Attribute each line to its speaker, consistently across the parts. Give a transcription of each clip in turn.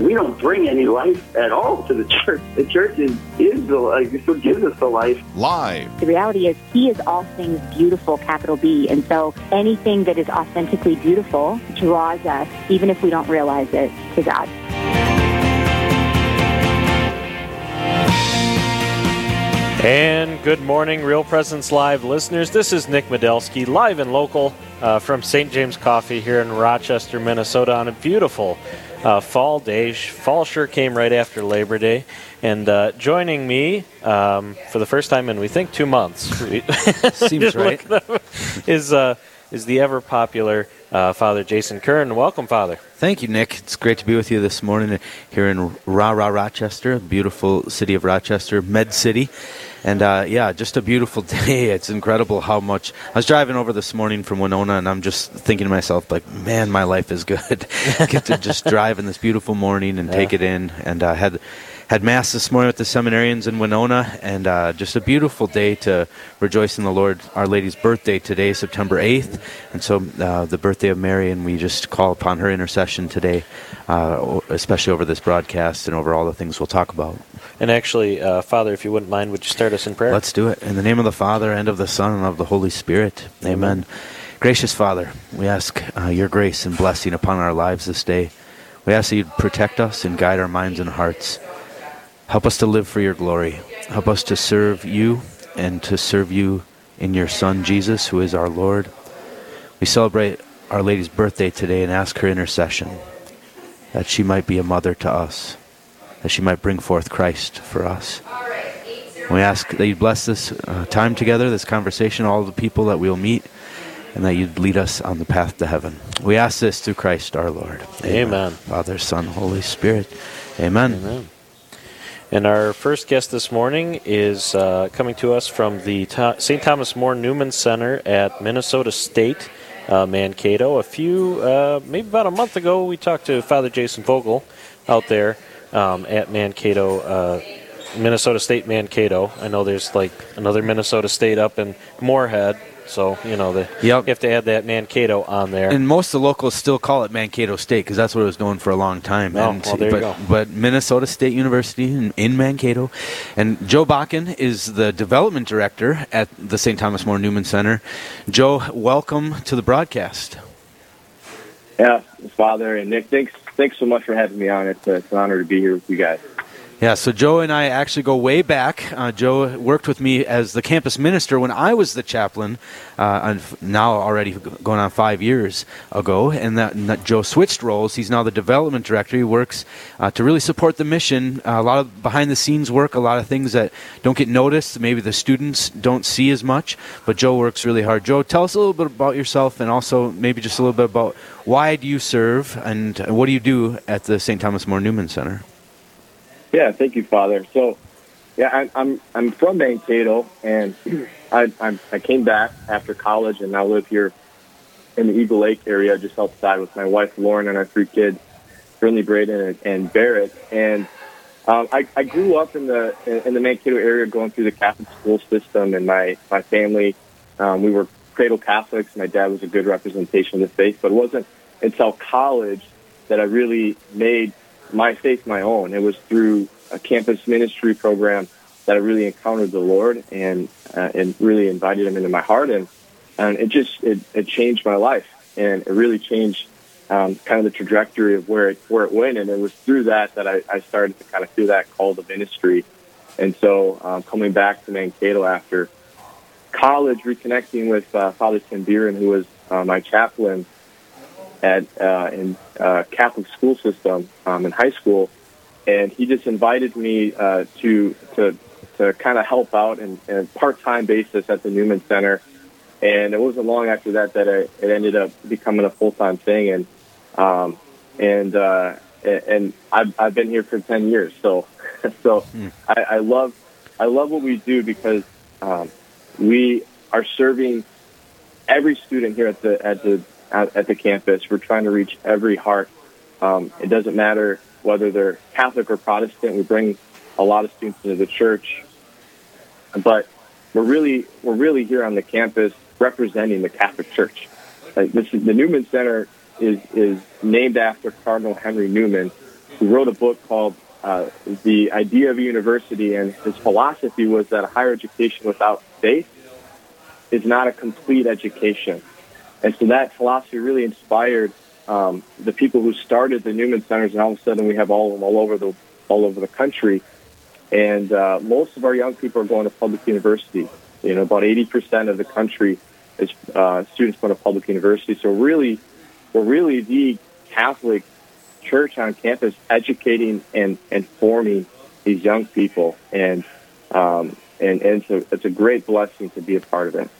Speaker 1: We don't bring any life at all to the church. The church is, is the life. It gives us the life.
Speaker 2: Live.
Speaker 3: The reality is, He is all things beautiful, capital B. And so anything that is authentically beautiful draws us, even if we don't realize it, to God.
Speaker 4: And good morning, Real Presence Live listeners. This is Nick Medelsky, live and local uh, from St. James Coffee here in Rochester, Minnesota, on a beautiful uh, fall day. Fall sure came right after Labor Day. And uh, joining me um, for the first time in, we think, two months.
Speaker 5: Seems right.
Speaker 4: is, uh, is the ever popular uh, Father Jason Kern. Welcome, Father.
Speaker 5: Thank you, Nick. It's great to be with you this morning here in Rah Rah Rochester, beautiful city of Rochester, Med City. And uh, yeah, just a beautiful day. It's incredible how much. I was driving over this morning from Winona, and I'm just thinking to myself, like, man, my life is good. Get to just drive in this beautiful morning and yeah. take it in. And I uh, had had mass this morning with the seminarians in Winona, and uh, just a beautiful day to rejoice in the Lord. Our Lady's birthday today, September 8th, and so uh, the birthday of Mary, and we just call upon her intercession today, uh, especially over this broadcast and over all the things we'll talk about.
Speaker 4: And actually, uh, Father, if you wouldn't mind, would you start us in prayer?
Speaker 5: Let's do it. In the name of the Father, and of the Son, and of the Holy Spirit. Amen. Amen. Gracious Father, we ask uh, your grace and blessing upon our lives this day. We ask that you'd protect us and guide our minds and hearts. Help us to live for your glory. Help us to serve you and to serve you in your Son, Jesus, who is our Lord. We celebrate Our Lady's birthday today and ask her intercession that she might be a mother to us, that she might bring forth Christ for us. We ask that you bless this uh, time together, this conversation, all the people that we'll meet, and that you'd lead us on the path to heaven. We ask this through Christ our Lord.
Speaker 4: Amen. Amen.
Speaker 5: Father, Son, Holy Spirit. Amen.
Speaker 4: Amen. And our first guest this morning is uh, coming to us from the St. Thomas More Newman Center at Minnesota State, uh, Mankato. A few, uh, maybe about a month ago, we talked to Father Jason Vogel out there um, at Mankato, uh, Minnesota State Mankato. I know there's like another Minnesota State up in Moorhead, so you know the yep. you have to add that Mankato on there.
Speaker 5: And most of the locals still call it Mankato State because that's what it was known for a long time.
Speaker 4: Oh,
Speaker 5: and,
Speaker 4: well, there
Speaker 5: but,
Speaker 4: you go.
Speaker 5: but Minnesota State University in, in, Mankato, and Joe Bakken is the development director at the St. Thomas More Newman Center. Joe, welcome to the broadcast.
Speaker 6: Yeah, Father and Nick, thanks thanks so much for having me on. It's, uh, it's an honor to be here with you guys.
Speaker 5: Yeah, so Joe and I actually go way back. Uh, Joe worked with me as the campus minister when I was the chaplain, uh, now already going on five years ago. And that, and that, Joe switched roles. He's now the development director. He works uh, to really support the mission. Uh, a lot of behind the scenes work, a lot of things that don't get noticed. Maybe the students don't see as much, but Joe works really hard. Joe, tell us a little bit about yourself and also maybe just a little bit about why do you serve and what do you do at the St. Thomas More Newman Center?
Speaker 6: Yeah, thank you, Father. So, yeah, I'm I'm, from Mankato, and I I'm, I came back after college, and now live here in the Eagle Lake area, just outside with my wife Lauren and our three kids, Brinley, Braden, and, and Barrett. And um, I, I grew up in the in the Mankato area, going through the Catholic school system, and my my family, um, we were cradle Catholics. My dad was a good representation of the faith, but it wasn't until college that I really made my faith my own. It was through a campus ministry program that I really encountered the Lord and uh, and really invited Him into my heart, and and it just it, it changed my life, and it really changed um, kind of the trajectory of where it where it went, and it was through that that I, I started to kind of feel that call to ministry, and so um, coming back to Mankato after college, reconnecting with uh, Father Tim Buren, who was uh, my chaplain at uh, in uh, Catholic school system um, in high school, and he just invited me uh, to to to kind of help out in, in a part time basis at the Newman Center. And it wasn't long after that that I, it ended up becoming a full time thing, and um, and uh, and I've I've been here for ten years, so so mm. I, I love I love what we do because um, we are serving every student here at the at the at, at the campus. We're trying to reach every heart Um, it doesn't matter whether they're Catholic or Protestant. We bring a lot of students into the church, but we're really we're really here on the campus representing the Catholic Church. Like this is, the Newman Center is is named after Cardinal Henry Newman, who wrote a book called uh, "The Idea of a University," and his philosophy was that higher education without faith is not a complete education. And so that philosophy really inspired um, the people who started the Newman Centers, and all of a sudden we have all of them all over the all over the country. And uh, most of our young people are going to public university. You know, about 80% of the country is uh, students going to public university. So really, we're really the Catholic church on campus educating and, and forming these young people. And, um, and, and so it's a great blessing to be a part of it.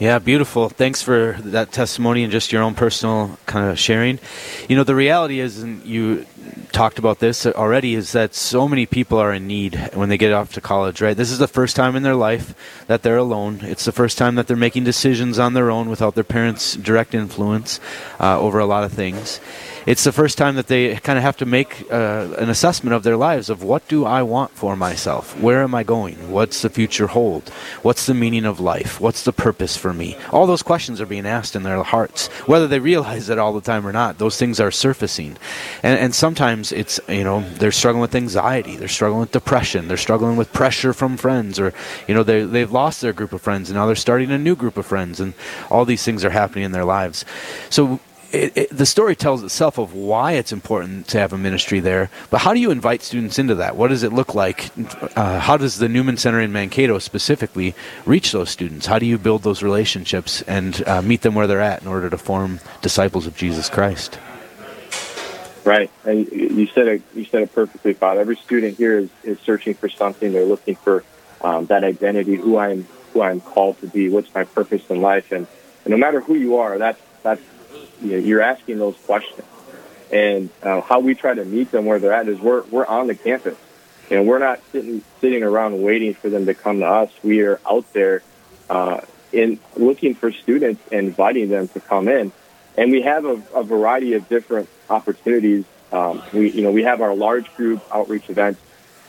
Speaker 5: Yeah, beautiful. Thanks for that testimony and just your own personal kind of sharing. You know, the reality is, and you talked about this already, is that so many people are in need when they get off to college, right? This is the first time in their life that they're alone. It's the first time that they're making decisions on their own without their parents' direct influence uh, over a lot of things it's the first time that they kind of have to make uh, an assessment of their lives of what do I want for myself? Where am I going? What's the future hold? What's the meaning of life? What's the purpose for me? All those questions are being asked in their hearts, whether they realize it all the time or not. Those things are surfacing, and and sometimes it's you know they're struggling with anxiety, they're struggling with depression, they're struggling with pressure from friends, or you know they they've lost their group of friends and now they're starting a new group of friends, and all these things are happening in their lives. So it, it, the story tells itself of why it's important to have a ministry there. But how do you invite students into that? What does it look like? Uh, how does the Newman Center in Mankato specifically reach those students? How do you build those relationships and uh, meet them where they're at in order to form disciples of Jesus Christ?
Speaker 6: Right, and you said it. You said it perfectly, Bob. Every student here is, is searching for something. They're looking for um, that identity, who I'm, who I'm called to be. What's my purpose in life? And, and no matter who you are, that's that's you know, you're asking those questions. And uh, how we try to meet them where they're at is we're we're on the campus. Know, we're not sitting sitting around waiting for them to come to us. We are out there uh, in looking for students and inviting them to come in. And we have a, a variety of different opportunities. Um, we you know we have our large group outreach events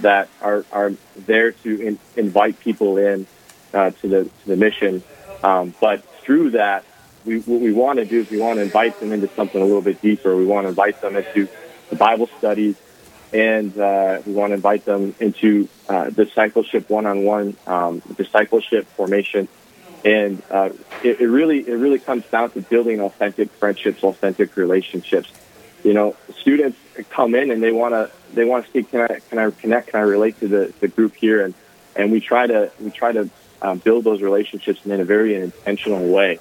Speaker 6: that are are there to in, invite people in uh, to the to the mission. Um, but through that, we, what we want to do is we want to invite them into something a little bit deeper. We want to invite them into the Bible studies, and uh, we want to invite them into uh, discipleship one-on-one um, discipleship formation. And uh, it, it really it really comes down to building authentic friendships, authentic relationships. You know, students come in and they want to they want to see can I can I connect can I relate to the, the group here and and we try to we try to um, build those relationships in a very intentional way.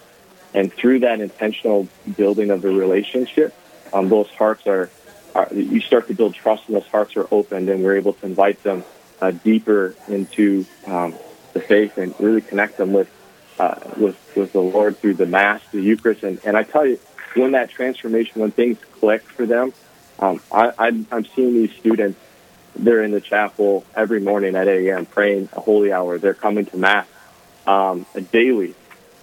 Speaker 6: And through that intentional building of the relationship, um, those hearts are, are, you start to build trust and those hearts are opened and we're able to invite them uh, deeper into um, the faith and really connect them with, uh, with, with the Lord through the Mass, the Eucharist. And, and I tell you, when that transformation, when things click for them, um, I, I, I'm seeing these students, they're in the chapel every morning at 8 a.m. praying a holy hour. They're coming to Mass um, daily.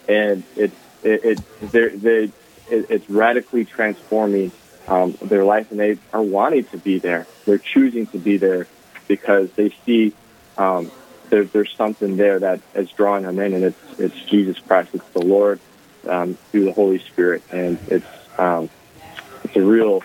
Speaker 6: And it's it, it they're, they it, it's radically transforming um, their life, and they are wanting to be there. They're choosing to be there because they see um, there, there's something there that is drawing them in, and it's it's Jesus Christ, it's the Lord um, through the Holy Spirit, and it's um, it's a real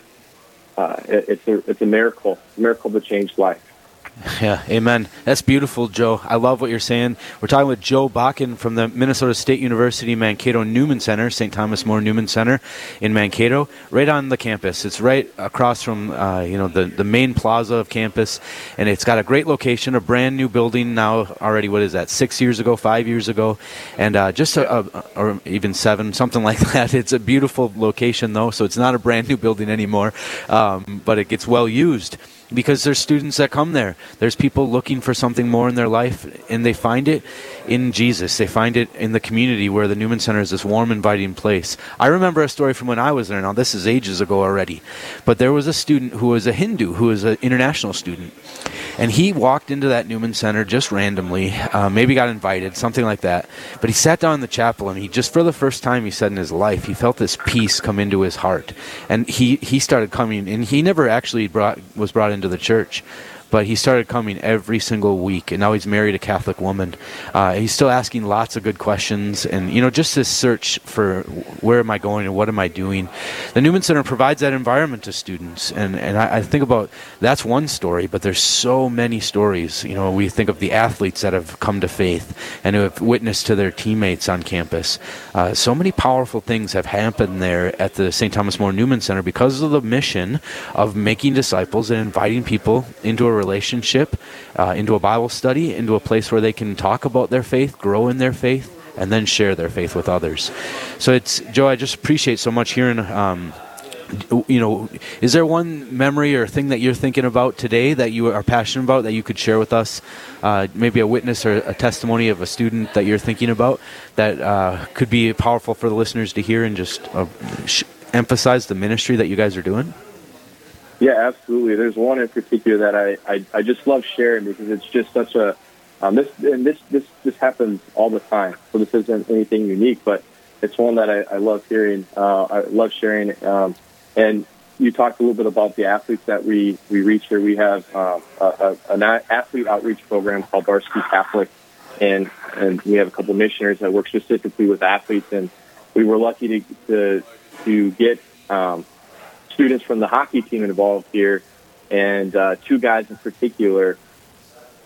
Speaker 6: uh, it, it's a it's a miracle, a miracle to change life.
Speaker 5: Yeah, amen. That's beautiful, Joe. I love what you're saying. We're talking with Joe Bakken from the Minnesota State University Mankato Newman Center, St. Thomas More Newman Center in Mankato, right on the campus. It's right across from uh, you know the the main plaza of campus, and it's got a great location, a brand new building now already. What is that? Six years ago, five years ago, and uh, just a, a, or even seven, something like that. It's a beautiful location though, so it's not a brand new building anymore, um, but it gets well used because there's students that come there. There's people looking for something more in their life, and they find it in Jesus. They find it in the community where the Newman Center is this warm, inviting place. I remember a story from when I was there. Now, this is ages ago already, but there was a student who was a Hindu, who was an international student. And he walked into that Newman Center just randomly, uh, maybe got invited, something like that. But he sat down in the chapel and he just, for the first time, he said in his life, he felt this peace come into his heart. And he, he started coming, and he never actually brought, was brought into the church but he started coming every single week and now he's married a catholic woman. Uh, he's still asking lots of good questions and you know just this search for where am i going and what am i doing. The newman center provides that environment to students and, and I, I think about that's one story but there's so many stories. You know we think of the athletes that have come to faith and who have witnessed to their teammates on campus. Uh, so many powerful things have happened there at the st thomas more newman center because of the mission of making disciples and inviting people into a relationship, uh, into a Bible study, into a place where they can talk about their faith, grow in their faith, and then share their faith with others. So it's Joe. I just appreciate so much hearing. Um, you know, is there one memory or thing that you're thinking about today that you are passionate about that you could share with us? Uh, maybe a witness or a testimony of a student that you're thinking about that uh, could be powerful for the listeners to hear and just uh, sh- emphasize the ministry that you guys are doing?
Speaker 6: Yeah, absolutely. There's one in particular that I, I, I just love sharing because it's just such a um, this and this this this happens all the time. So this isn't anything unique, but it's one that I, I love hearing. Uh, I love sharing. Um, and you talked a little bit about the athletes that we we reach here. We have um, a, a, an athlete outreach program called Varsity Catholic, and and we have a couple missionaries that work specifically with athletes. And we were lucky to to, to get um, students from the hockey team involved here, and uh, two guys in particular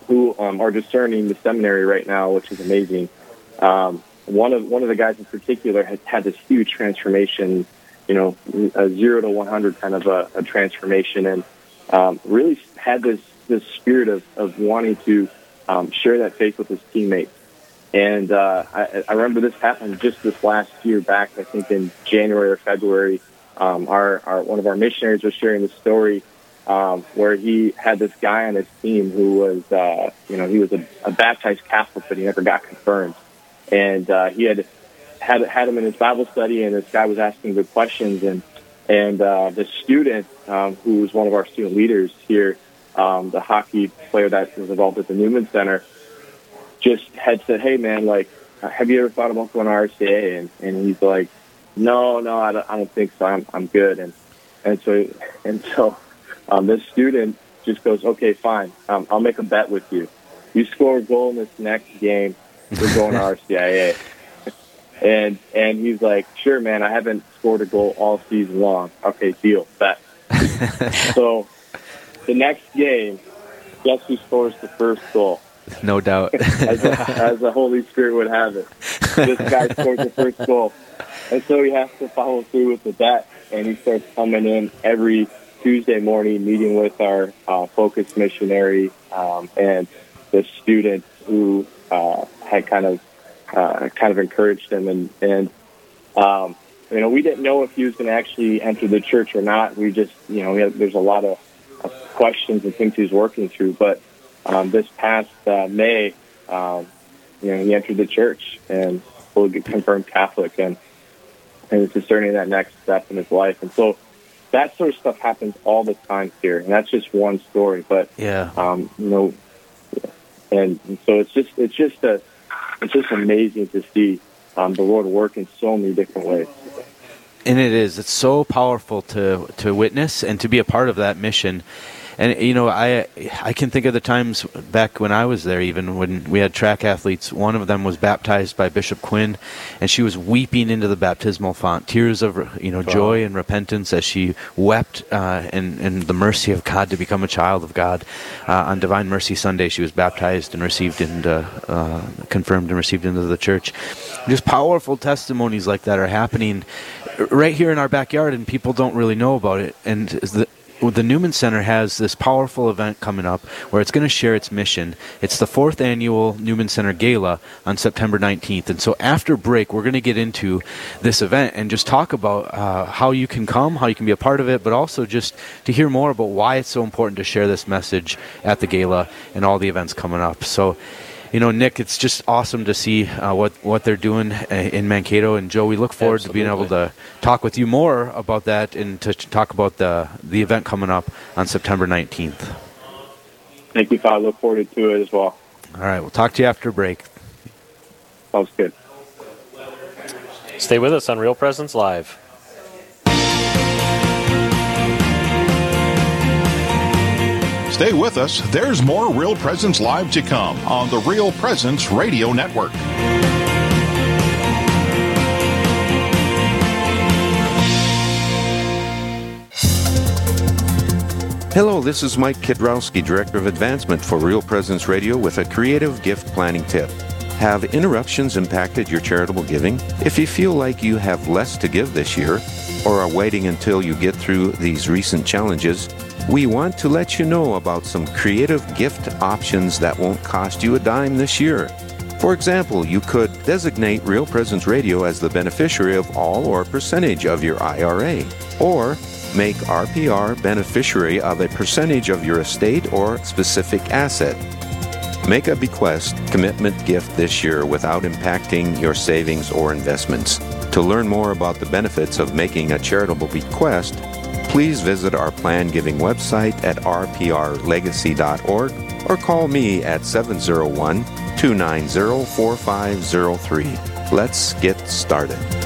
Speaker 6: who um, are discerning the seminary right now, which is amazing. Um, one of one of the guys in particular has had this huge transformation, you know, a zero to one hundred kind of a, a transformation, and um, really had this this spirit of, of wanting to um, share that faith with his teammates. And uh, I, I remember this happened just this last year back, I think in January or February um, our, our one of our missionaries was sharing the story um, where he had this guy on his team who was, uh, you know, he was a, a baptized Catholic, but he never got confirmed, and uh, he had had had him in his Bible study, and this guy was asking good questions, and and uh, the student um, who was one of our student leaders here, um, the hockey player that was involved at the Newman Center, just had said, "Hey, man, like, have you ever thought about going to RCIA?" And and he's like, no, no, I don't, I don't think so. I'm, I'm good. And, and so, and so, um, this student just goes, okay, fine. Um, I'll make a bet with you. You score a goal in this next game, we're going to RCIA. and, and he's like, sure, man, I haven't scored a goal all season long. Okay, deal, bet. so the next game, guess who scores the first goal?
Speaker 5: No doubt.
Speaker 6: as, a, as the Holy Spirit would have it. This guy scores the first goal. And so he has to follow through with the bet, and he starts coming in every Tuesday morning, meeting with our uh, focus missionary um, and the students who uh, had kind of uh, kind of encouraged him, and and um, you know we didn't know if he was going to actually enter the church or not. We just you know there's a lot of, of, questions and things he's working through, but um, this past uh, May, um, you know he entered the church and fully confirmed Catholic, and and it's discerning that next step in his life. And so that sort of stuff happens all the time here, and that's just one story. But
Speaker 5: yeah,
Speaker 6: um, you know, and, and so it's just it's just a it's just amazing to see um, the Lord work in so many different ways.
Speaker 5: And it is. It's so powerful to to witness and to be a part of that mission and you know I I can think of the times back when I was there, even when we had track athletes. One of them was baptized by Bishop Quinn, and she was weeping into the baptismal font, tears of you know wow. joy and repentance as she wept uh, in in the mercy of God to become a child of God. Uh, on Divine Mercy Sunday, she was baptized and received into uh, confirmed and received into the church. Just powerful testimonies like that are happening right here in our backyard, and people don't really know about it. And the, the Newman Center has this powerful event coming up where it's going to share its mission. It's the fourth annual Newman Center Gala on September 19th. And so after break, we're going to get into this event and just talk about uh, how you can come, how you can be a part of it, but also just to hear more about why it's so important to share this message at the gala and all the events coming up. So you know, Nick, it's just awesome to see uh, what what they're doing uh, in Mankato. And Joe, we look forward Absolutely. to being able to talk with you more about that and to talk about the the event coming up on September 19th.
Speaker 6: Thank you, Father. Look forward to it as well.
Speaker 5: All right, we'll talk to you after break.
Speaker 6: Sounds good.
Speaker 4: Stay with us on Real Presence Live.
Speaker 2: Stay with us. There's more Real Presence Live to come on the Real Presence Radio Network.
Speaker 7: Hello, this is Mike Kidrowski, Director of Advancement for Real Presence Radio with a creative gift planning tip. Have interruptions impacted your charitable giving? If you feel like you have less to give this year, or are waiting until you get through these recent challenges, we want to let you know about some creative gift options that won't cost you a dime this year. For example, you could designate Real Presence Radio as the beneficiary of all or percentage of your IRA, or make RPR beneficiary of a percentage of your estate or specific asset. Make a bequest commitment gift this year without impacting your savings or investments. To learn more about the benefits of making a charitable bequest, please visit our plan giving website at rprlegacy.org or call me at 701 290 4503. Let's get started.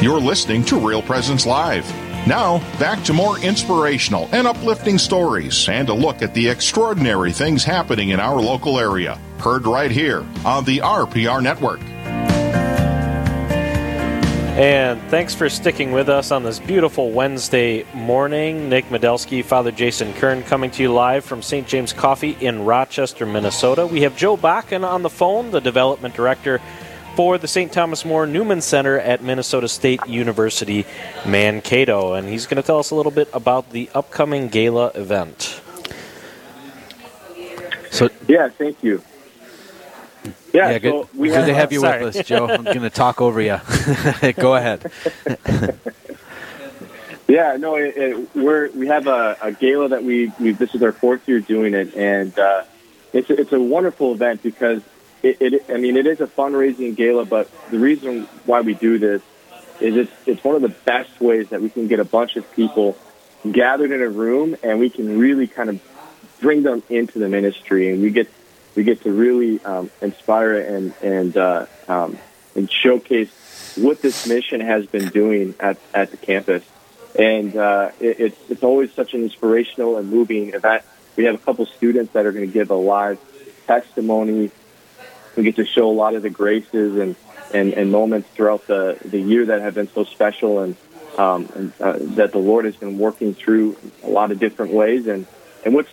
Speaker 2: You're listening to Real Presence Live. Now, back to more inspirational and uplifting stories and a look at the extraordinary things happening in our local area. Heard right here on the RPR Network.
Speaker 4: And thanks for sticking with us on this beautiful Wednesday morning. Nick Medelsky, Father Jason Kern coming to you live from St. James Coffee in Rochester, Minnesota. We have Joe Bakken on the phone, the development director for the St. Thomas More Newman Center at Minnesota State University, Mankato. And he's going to tell us a little bit about the upcoming gala event.
Speaker 5: So,
Speaker 6: yeah, thank you. Yeah,
Speaker 5: yeah
Speaker 6: so
Speaker 5: good, we good have, to have you sorry. with us, Joe. I'm going to talk over you. Go ahead.
Speaker 6: yeah, no, it, it, we're we have a, a gala that we, we this is our fourth year doing it, and uh, it's it's a wonderful event because it, it, I mean, it is a fundraising gala, but the reason why we do this is it's, it's one of the best ways that we can get a bunch of people gathered in a room and we can really kind of bring them into the ministry and we get we get to really um, inspire and and uh, um, and showcase what this mission has been doing at, at the campus. And uh, it, it's it's always such an inspirational and moving event. We have a couple students that are going to give a live testimony we get to show a lot of the graces and, and, and moments throughout the, the year that have been so special and, um, and uh, that the Lord has been working through a lot of different ways. And, and what's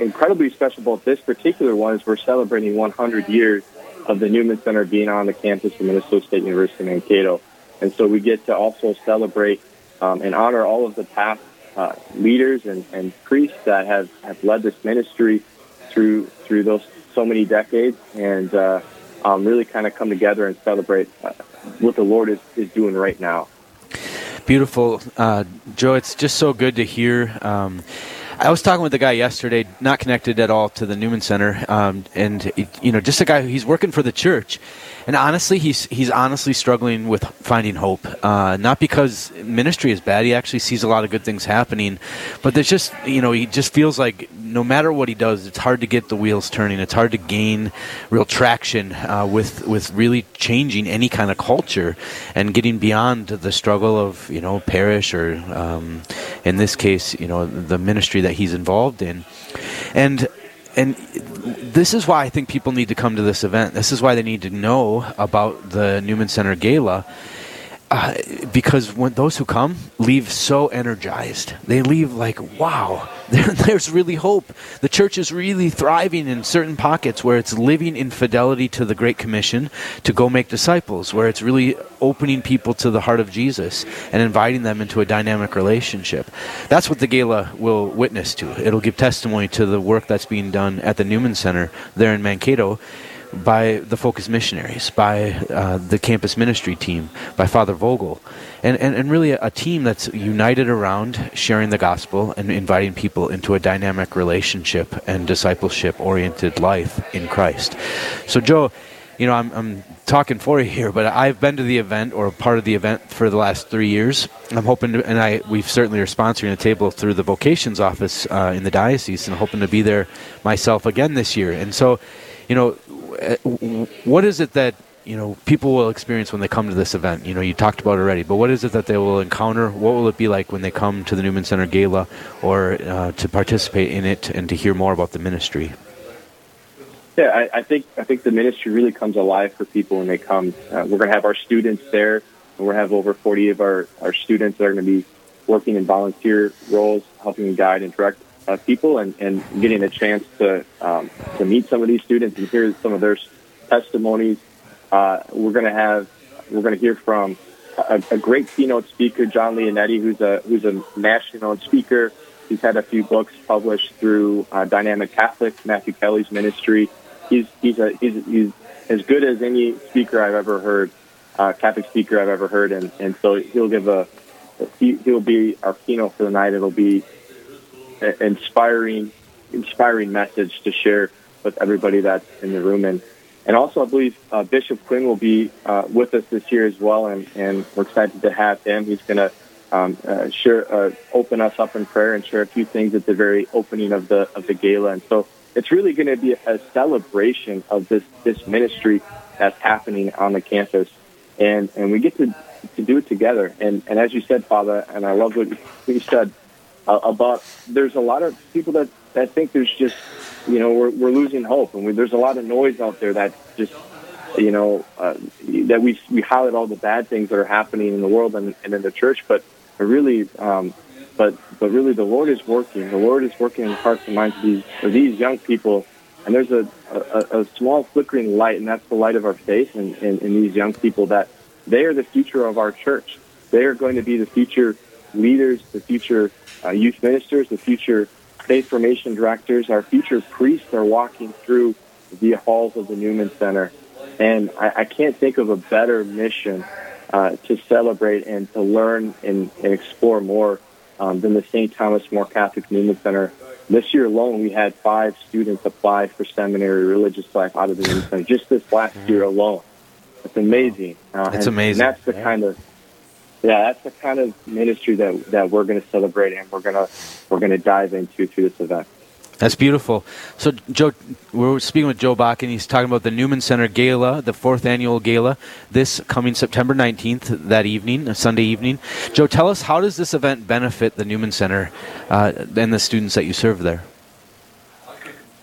Speaker 6: incredibly special about this particular one is we're celebrating 100 years of the Newman Center being on the campus of Minnesota State University in Mankato. And so we get to also celebrate um, and honor all of the past uh, leaders and, and priests that have, have led this ministry through through those so many decades and uh, um, really kind of come together and celebrate uh, what the Lord is, is doing right now.
Speaker 5: Beautiful. Uh, Joe, it's just so good to hear. Um, I was talking with a guy yesterday, not connected at all to the Newman Center, um, and you know, just a guy who he's working for the church, and honestly, he's he's honestly struggling with finding hope. Uh, not because ministry is bad; he actually sees a lot of good things happening, but there's just you know, he just feels like no matter what he does, it's hard to get the wheels turning. It's hard to gain real traction uh, with with really changing any kind of culture and getting beyond the struggle of you know parish or um, in this case, you know, the ministry that he's involved in, and and this is why I think people need to come to this event. This is why they need to know about the Newman Center Gala uh, because when those who come leave so energized, they leave like, wow, there, there's really hope. The church is really thriving in certain pockets where it's living in fidelity to the Great Commission to go make disciples, where it's really opening people to the heart of Jesus and inviting them into a dynamic relationship. That's what the gala will witness to. It'll give testimony to the work that's being done at the Newman Center there in Mankato by the Focus Missionaries, by uh, the campus ministry team, by Father Vogel, and, and, and really a, team that's united around sharing the gospel and inviting people into a dynamic relationship and discipleship oriented life in Christ. So, Joe, you know, I'm, I'm talking for you here, but I've been to the event or part of the event for the last three years. I'm hoping to, and I we certainly are sponsoring a table through the vocations office uh, in the diocese, and hoping to be there myself again this year. And so, you know, what is it that you know people will experience when they come to this event? You know, you talked about already, but what is it that they will encounter? What will it be like when they come to the Newman Center Gala or uh, to participate in it and to hear more about the ministry?
Speaker 6: Yeah, I, I think I think the ministry really comes alive for people when they come. Uh, we're going to have our students there. And we're have over 40 of our, our students that are going to be working in volunteer roles, helping guide and direct uh, people and, and getting a chance to um, to meet some of these students and hear some of their testimonies. Uh, we're going to have we're going to hear from a, a, great keynote speaker, Jon Leonetti, who's a who's a national speaker. He's had a few books published through uh, Dynamic Catholic, Matthew Kelly's ministry. He's he's a he's, he's as good as any speaker I've ever heard, uh, Catholic speaker I've ever heard, and and so he'll give a he, he'll be our keynote for the night. It'll be inspiring, inspiring message to share with everybody that's in the room. And, and also, I believe uh, Bishop Quinn will be uh, with us this year as well, and, and we're excited to have him. He's going to um, uh, share, uh, open us up in prayer and share a few things at the very opening of the of the gala. And so, it's really going to be a celebration of this this ministry that's happening on the campus, and and we get to to do it together. And and as you said, Father, and I love what you said uh, about there's a lot of people that, that think there's just you know we're, we're losing hope. And we, there's a lot of noise out there that just you know uh, that we we highlight all the bad things that are happening in the world and, and in the church. But really um, but but really the Lord is working. The Lord is working in the hearts and minds of these of these young people. And there's a, a, a small flickering light and that's the light of our faith in, in, in these young people that they are the future of our church. They are going to be the future leaders the future uh, youth ministers, the future faith formation directors, our future priests are walking through the halls of the Newman Center. And I, I can't think of a better mission uh, to celebrate and to learn and, and explore more um, than the St. Thomas More Catholic Newman Center. This year alone, we had five students apply for seminary religious life out of the Newman Center, just this last year alone. It's amazing.
Speaker 5: Uh, it's and, amazing.
Speaker 6: And that's the yeah. kind of yeah, that's the kind of ministry that that we're going to celebrate and we're going to we're going to dive into through this event.
Speaker 5: That's beautiful. So, Joe, we're speaking with Joe Bach, and he's talking about the Newman Center Gala, the fourth annual gala, this coming September 19th, that evening, Sunday evening. Joe, tell us, how does this event benefit the Newman Center uh, and the students that you serve there?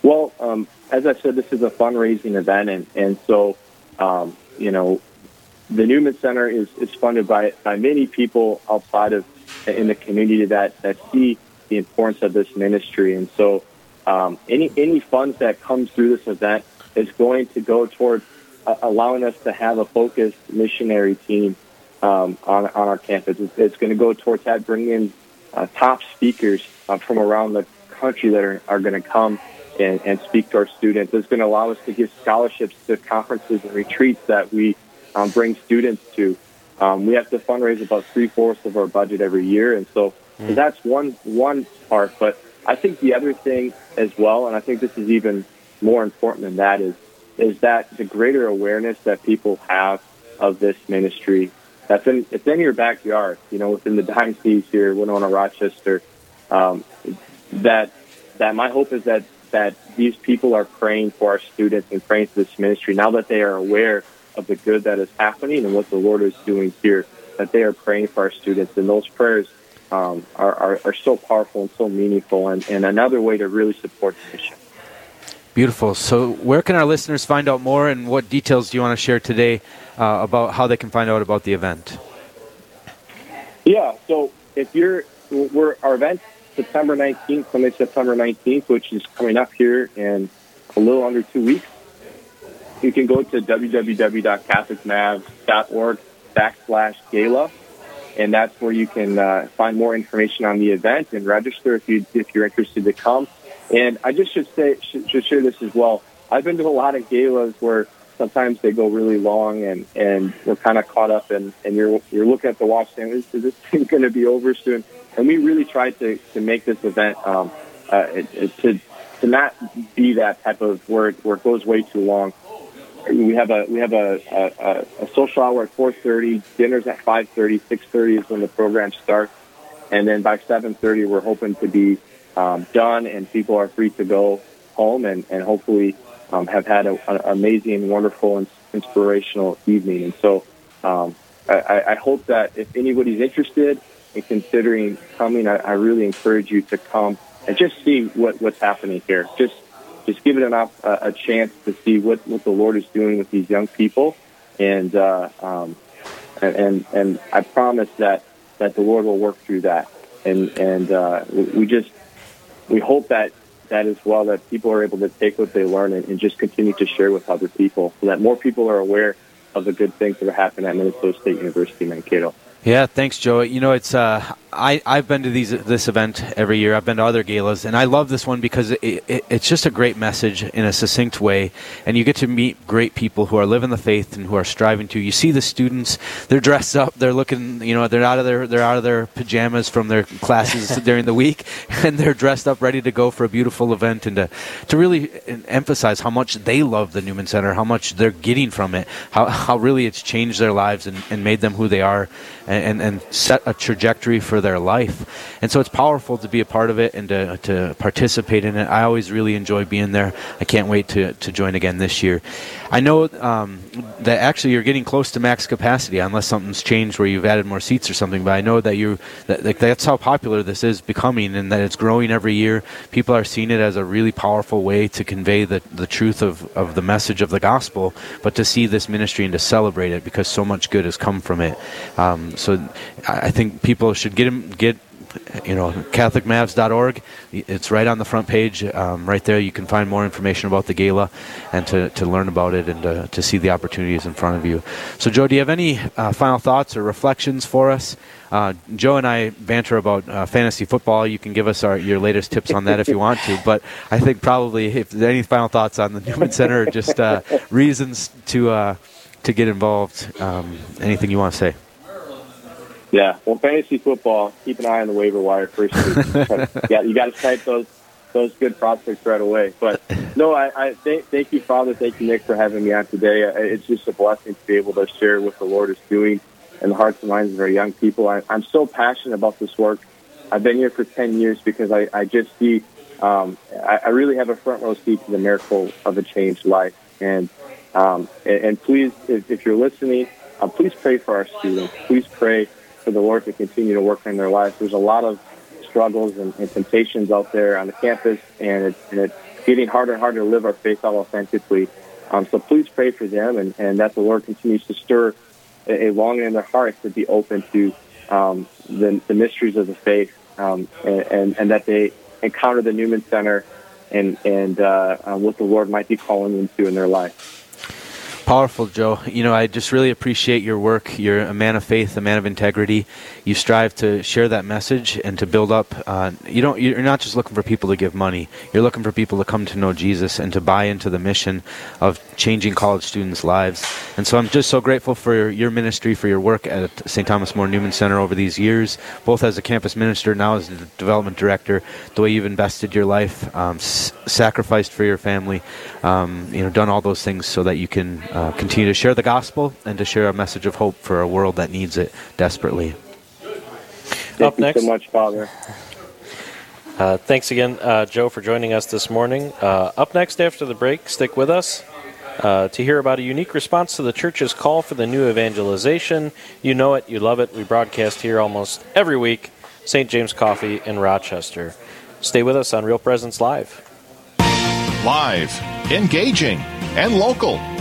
Speaker 6: Well, um, as I said, this is a fundraising event, and, and so, um, you know, the Newman Center is, is funded by, by many people outside of in the community that, that see the importance of this ministry. And so um, any, any funds that comes through this event is going to go toward uh, allowing us to have a focused missionary team um, on, on our campus. It's, it's, going to go towards that, bringing in uh, top speakers uh, from around the country that are, are going to come and, and speak to our students. It's going to allow us to give scholarships to conferences and retreats that we um, bring students to. Um, we have to fundraise about three fourths of our budget every year, and so, mm. so that's one one part. But I think the other thing as well, and I think this is even more important than that, is is that the greater awareness that people have of this ministry that's in it's in your backyard, you know, within the diocese here, Winona, Rochester. Um, that that my hope is that that these people are praying for our students and praying for this ministry now that they are aware of the good that is happening and what the Lord is doing here. That they are praying for our students, and those prayers um, are, are, are so powerful and so meaningful, and, and another way to really support the mission.
Speaker 5: Beautiful. So, where can our listeners find out more, and what details do you want to share today uh, about how they can find out about the event?
Speaker 6: Yeah. So, if you're, we're our event September 19th, Sunday, September 19th, which is coming up here in a little under two weeks. You can go to www.catholicmavs.org backslash gala, and that's where you can uh, find more information on the event and register if you if you're interested to come. And I just should say should, should share this as well. I've been to a lot of galas where sometimes they go really long and and we're kind of caught up and and you're you're looking at the watch saying is this thing going to be over soon and we really tried to to make this event um uh, it, it, to to not be that type of where it, where it goes way too long we have a we have a, a, a social hour at 4:30. Dinner's at 5:30. 6:30 is when the program starts, and then by 7:30 we're hoping to be um, done and people are free to go home and and hopefully um, have had an amazing, wonderful, and inspirational evening. And so um, I, I hope that if anybody's interested in considering coming, I, I really encourage you to come and just see what, what's happening here. Just just give it enough uh, a chance to see what, what the Lord is doing with these young people, and uh, um, and and I promise that that the Lord will work through that, and and uh, we just we hope that that as well that people are able to take what they learn and, and just continue to share with other people, so that more people are aware of the good things that are happening at Minnesota State University Mankato.
Speaker 5: Yeah, thanks, Joe. You know, it's uh, I I've been to these this event every year. I've been to other galas, and I love this one because it, it, it's just a great message in a succinct way, and you get to meet great people who are living the faith and who are striving to. You see the students; they're dressed up, they're looking, you know, they're out of their they're out of their pajamas from their classes during the week, and they're dressed up, ready to go for a beautiful event, and to to really emphasize how much they love the Newman Center, how much they're getting from it, how how really it's changed their lives and, and made them who they are and, and set a trajectory for their life. And so it's powerful to be a part of it and to, to participate in it. I always really enjoy being there. I can't wait to, to join again this year. I know um, that actually you're getting close to max capacity unless something's changed where you've added more seats or something. But I know that you that, that that's how popular this is becoming and that it's growing every year. People are seeing it as a really powerful way to convey the, the truth of, of the message of the gospel, but to see this ministry and to celebrate it because so much good has come from it. Um, so I think people should get get you know, CatholicMavs.org. It's right on the front page. Um, right there, you can find more information about the gala and to, to learn about it and to, to see the opportunities in front of you. So, Joe, do you have any uh, final thoughts or reflections for us? Uh, Joe and I banter about uh, fantasy football. You can give us our, your latest tips on that if you want to. But I think probably if any final thoughts on the Newman Center, just uh, reasons to uh, to get involved, um, anything you want to say.
Speaker 6: Yeah, well, fantasy football. Keep an eye on the waiver wire first. yeah, you got to type those those good prospects right away. But no, I, I thank, thank you, Father. Thank you, Nick, for having me on today. It's just a blessing to be able to share what the Lord is doing in the hearts and minds of our young people. I, I'm so passionate about this work. I've been here for ten years because I, I just see. Um, I, I really have a front row seat to the miracle of a changed life. And um, and, and please, if, if you're listening, uh, please pray for our students. Please pray for the Lord to continue to work in their lives. There's a lot of struggles and, and temptations out there on the campus, and it's, and it's getting harder and harder to live our faith out authentically. Um, so please pray for them, and, and that the Lord continues to stir a, a longing in their hearts to be open to um, the, the mysteries of the faith, um, and, and, and that they encounter the Newman Center and and uh, uh, what the Lord might be calling them to in their life
Speaker 5: Powerful, Joe. You know, I just really appreciate your work. You're a man of faith, a man of integrity. You strive to share that message and to build up. Uh, you don't. You're not just looking for people to give money. You're looking for people to come to know Jesus and to buy into the mission of changing college students' lives. And so, I'm just so grateful for your ministry, for your work at St. Thomas More Newman Center over these years, both as a campus minister, now as the development director. The way you've invested your life, um, s- sacrificed for your family, um, you know, done all those things so that you can uh, continue to share the gospel and to share a message of hope for a world that needs it desperately.
Speaker 6: Thank
Speaker 4: Up
Speaker 6: you
Speaker 4: next.
Speaker 6: so much, Father.
Speaker 4: Uh, thanks again, uh, Joe, for joining us this morning. Uh, up next after the break, stick with us uh, to hear about a unique response to the church's call for the new evangelization. You know it, you love it. We broadcast here almost every week. St. James Coffee in Rochester. Stay with us on Real Presence Live.
Speaker 2: Live, engaging, and local.